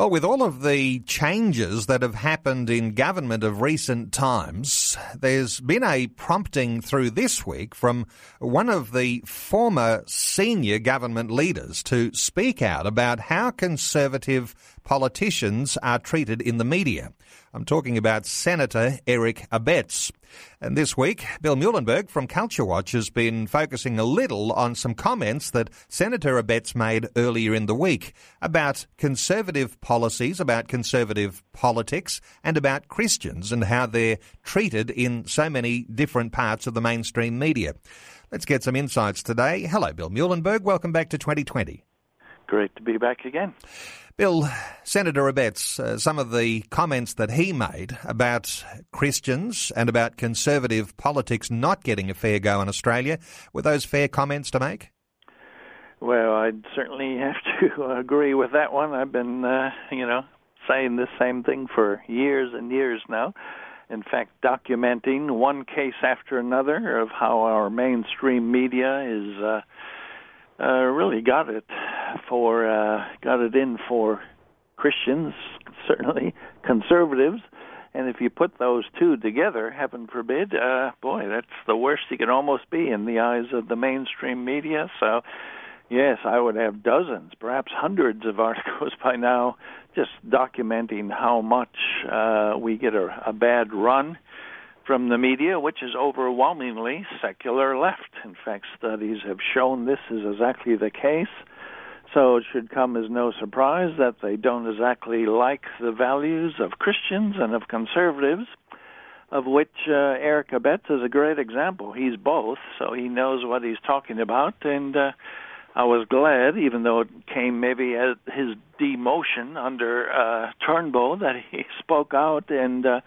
Well, with all of the changes that have happened in government of recent times, there's been a prompting through this week from one of the former senior government leaders to speak out about how conservative politicians are treated in the media. I'm talking about Senator Eric Abetz. And this week, Bill Muehlenberg from Culture Watch has been focusing a little on some comments that Senator Abetz made earlier in the week about conservative policies, about conservative politics, and about Christians and how they're treated in so many different parts of the mainstream media. Let's get some insights today. Hello, Bill Muehlenberg. Welcome back to 2020. Great to be back again. Bill, Senator Abetz, uh, some of the comments that he made about Christians and about conservative politics not getting a fair go in Australia, were those fair comments to make? Well, I'd certainly have to agree with that one. I've been, uh, you know, saying the same thing for years and years now. In fact, documenting one case after another of how our mainstream media is uh, uh, really got it for uh, got it in for Christians, certainly conservatives, and if you put those two together, heaven forbid, uh, boy, that's the worst you can almost be in the eyes of the mainstream media. So, yes, I would have dozens, perhaps hundreds of articles by now, just documenting how much uh, we get a, a bad run from the media, which is overwhelmingly secular left. In fact, studies have shown this is exactly the case. So it should come as no surprise that they don't exactly like the values of Christians and of conservatives, of which uh, Eric Abetz is a great example. He's both, so he knows what he's talking about. And uh, I was glad, even though it came maybe at his demotion under uh, Turnbull, that he spoke out and uh,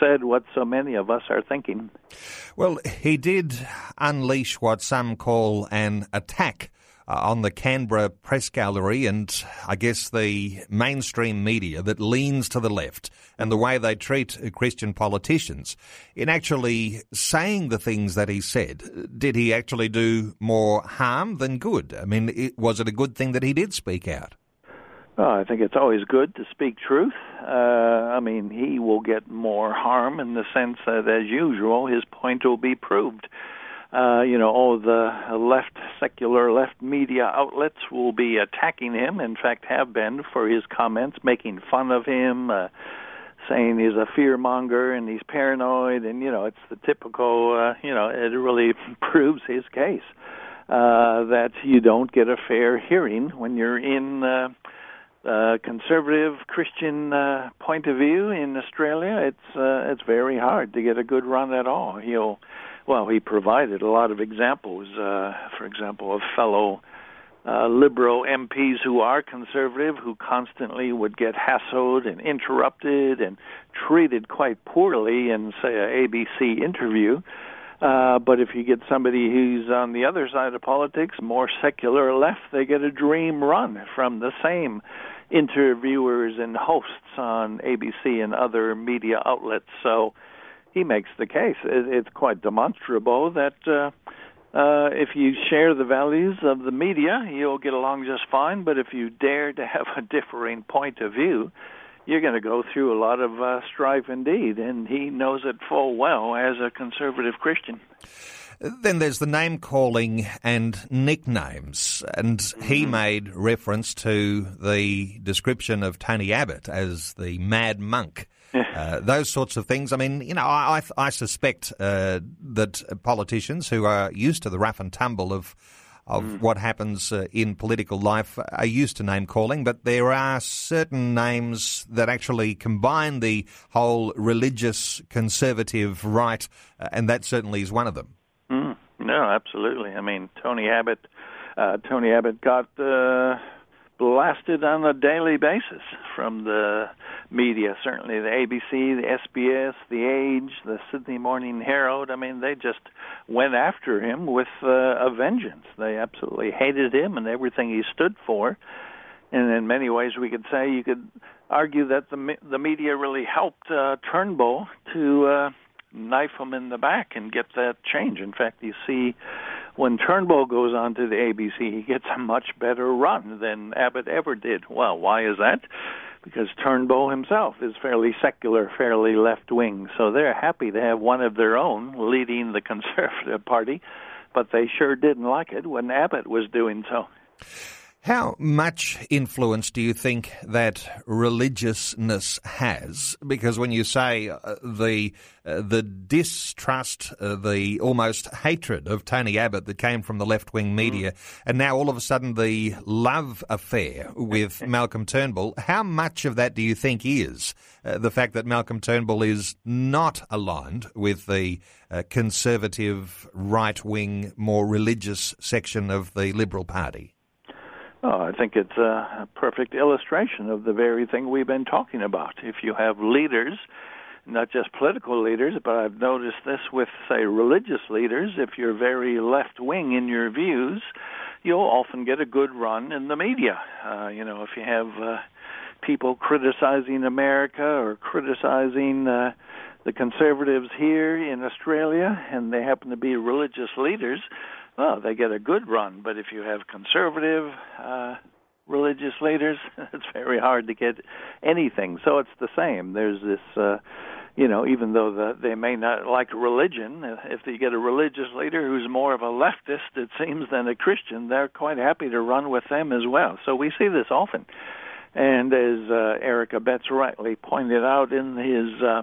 said what so many of us are thinking. Well, he did unleash what some call an attack on the Canberra press gallery and I guess the mainstream media that leans to the left and the way they treat Christian politicians. In actually saying the things that he said, did he actually do more harm than good? I mean, it, was it a good thing that he did speak out? Well, I think it's always good to speak truth. Uh, I mean, he will get more harm in the sense that, as usual, his point will be proved uh, you know, all the left, secular left media outlets will be attacking him. In fact, have been for his comments, making fun of him, uh, saying he's a fearmonger and he's paranoid, and you know, it's the typical. Uh, you know, it really proves his case uh, that you don't get a fair hearing when you're in. Uh, uh, conservative Christian uh, point of view in Australia, it's uh, it's very hard to get a good run at all. He'll well, he provided a lot of examples. Uh, for example, of fellow uh, liberal MPs who are conservative who constantly would get hassled and interrupted and treated quite poorly in, say, a ABC interview. Uh, but if you get somebody who's on the other side of politics, more secular left, they get a dream run from the same interviewers and hosts on ABC and other media outlets. So he makes the case. It's quite demonstrable that uh, uh, if you share the values of the media, you'll get along just fine. But if you dare to have a differing point of view, you're going to go through a lot of uh, strife indeed. And he knows it full well as a conservative Christian. Then there's the name calling and nicknames. And he mm-hmm. made reference to the description of Tony Abbott as the mad monk. uh, those sorts of things. I mean, you know, I, I, I suspect uh, that politicians who are used to the rough and tumble of of mm. what happens uh, in political life are used to name calling, but there are certain names that actually combine the whole religious conservative right, uh, and that certainly is one of them. Mm. No, absolutely. I mean, Tony Abbott. Uh, Tony Abbott got uh, blasted on a daily basis from the media, certainly the ABC, the SBS, the Age, the Sydney Morning Herald. I mean, they just went after him with uh, a vengeance. They absolutely hated him and everything he stood for. And in many ways, we could say you could argue that the the media really helped uh, Turnbull to uh, knife him in the back and get that change. In fact, you see when Turnbull goes on to the ABC, he gets a much better run than Abbott ever did. Well, why is that? Because Turnbull himself is fairly secular, fairly left wing, so they're happy to have one of their own leading the Conservative Party, but they sure didn't like it when Abbott was doing so. How much influence do you think that religiousness has? Because when you say uh, the uh, the distrust, uh, the almost hatred of Tony Abbott that came from the left wing media, mm. and now all of a sudden the love affair with Malcolm Turnbull, how much of that do you think is uh, the fact that Malcolm Turnbull is not aligned with the uh, conservative, right wing, more religious section of the Liberal Party? Oh, I think it's a perfect illustration of the very thing we've been talking about. If you have leaders, not just political leaders, but I've noticed this with, say, religious leaders, if you're very left wing in your views, you'll often get a good run in the media. Uh, you know, if you have uh, people criticizing America or criticizing uh, the conservatives here in Australia, and they happen to be religious leaders, well, they get a good run. But if you have conservative uh, religious leaders, it's very hard to get anything. So it's the same. There's this. Uh, you know, even though the, they may not like religion, if you get a religious leader who's more of a leftist, it seems, than a Christian, they're quite happy to run with them as well. So we see this often. And as uh, Eric Abetz rightly pointed out in his uh,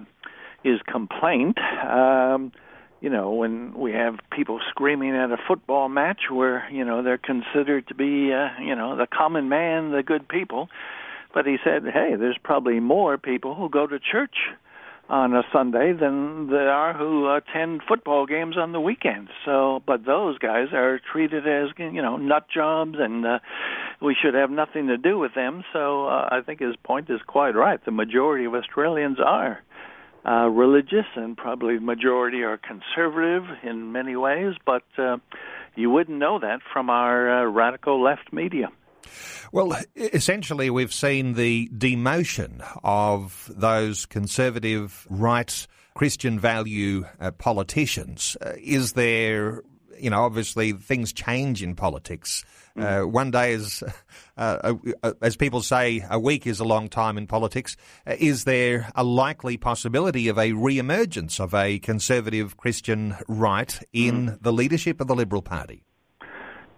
his complaint, um, you know, when we have people screaming at a football match where, you know, they're considered to be, uh, you know, the common man, the good people. But he said, hey, there's probably more people who go to church on a Sunday than there are who attend football games on the weekends. So, but those guys are treated as, you know, nut jobs and uh, we should have nothing to do with them. So uh, I think his point is quite right. The majority of Australians are uh, religious, and probably majority are conservative in many ways, but uh, you wouldn't know that from our uh, radical left media. Well, essentially, we've seen the demotion of those conservative, right, Christian value uh, politicians. Uh, is there you know, obviously things change in politics. Uh, mm. one day is, uh, uh, as people say, a week is a long time in politics. Uh, is there a likely possibility of a re-emergence of a conservative Christian right in mm. the leadership of the Liberal Party?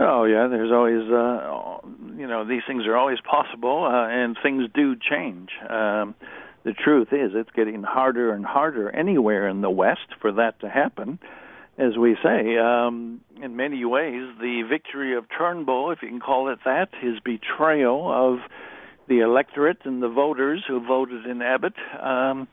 Oh yeah, there's always, uh, you know, these things are always possible, uh, and things do change. Um, the truth is, it's getting harder and harder anywhere in the West for that to happen as we say, um, in many ways, the victory of Turnbull, if you can call it that, his betrayal of the electorate and the voters who voted in Abbott, um,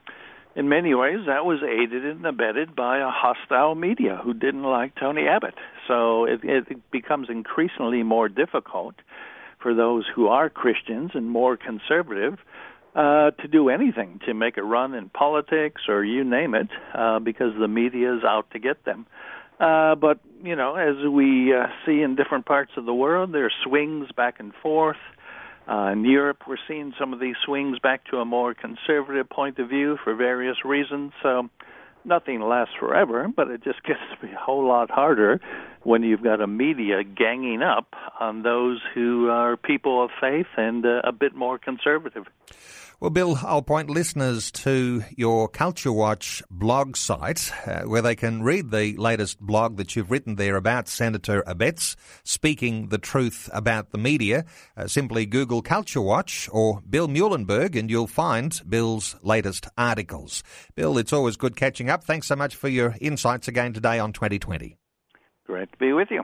in many ways, that was aided and abetted by a hostile media who didn't like Tony Abbott. So it, it becomes increasingly more difficult for those who are Christians and more conservative uh, to do anything to make a run in politics or you name it, uh, because the media is out to get them. Uh, but you know, as we uh, see in different parts of the world, there are swings back and forth. Uh, in Europe, we're seeing some of these swings back to a more conservative point of view for various reasons. So nothing lasts forever, but it just gets to be a whole lot harder when you've got a media ganging up on those who are people of faith and uh, a bit more conservative. Well, Bill, I'll point listeners to your Culture Watch blog site uh, where they can read the latest blog that you've written there about Senator Abetz speaking the truth about the media. Uh, simply Google Culture Watch or Bill Muehlenberg and you'll find Bill's latest articles. Bill, it's always good catching up. Thanks so much for your insights again today on 2020. Great to be with you.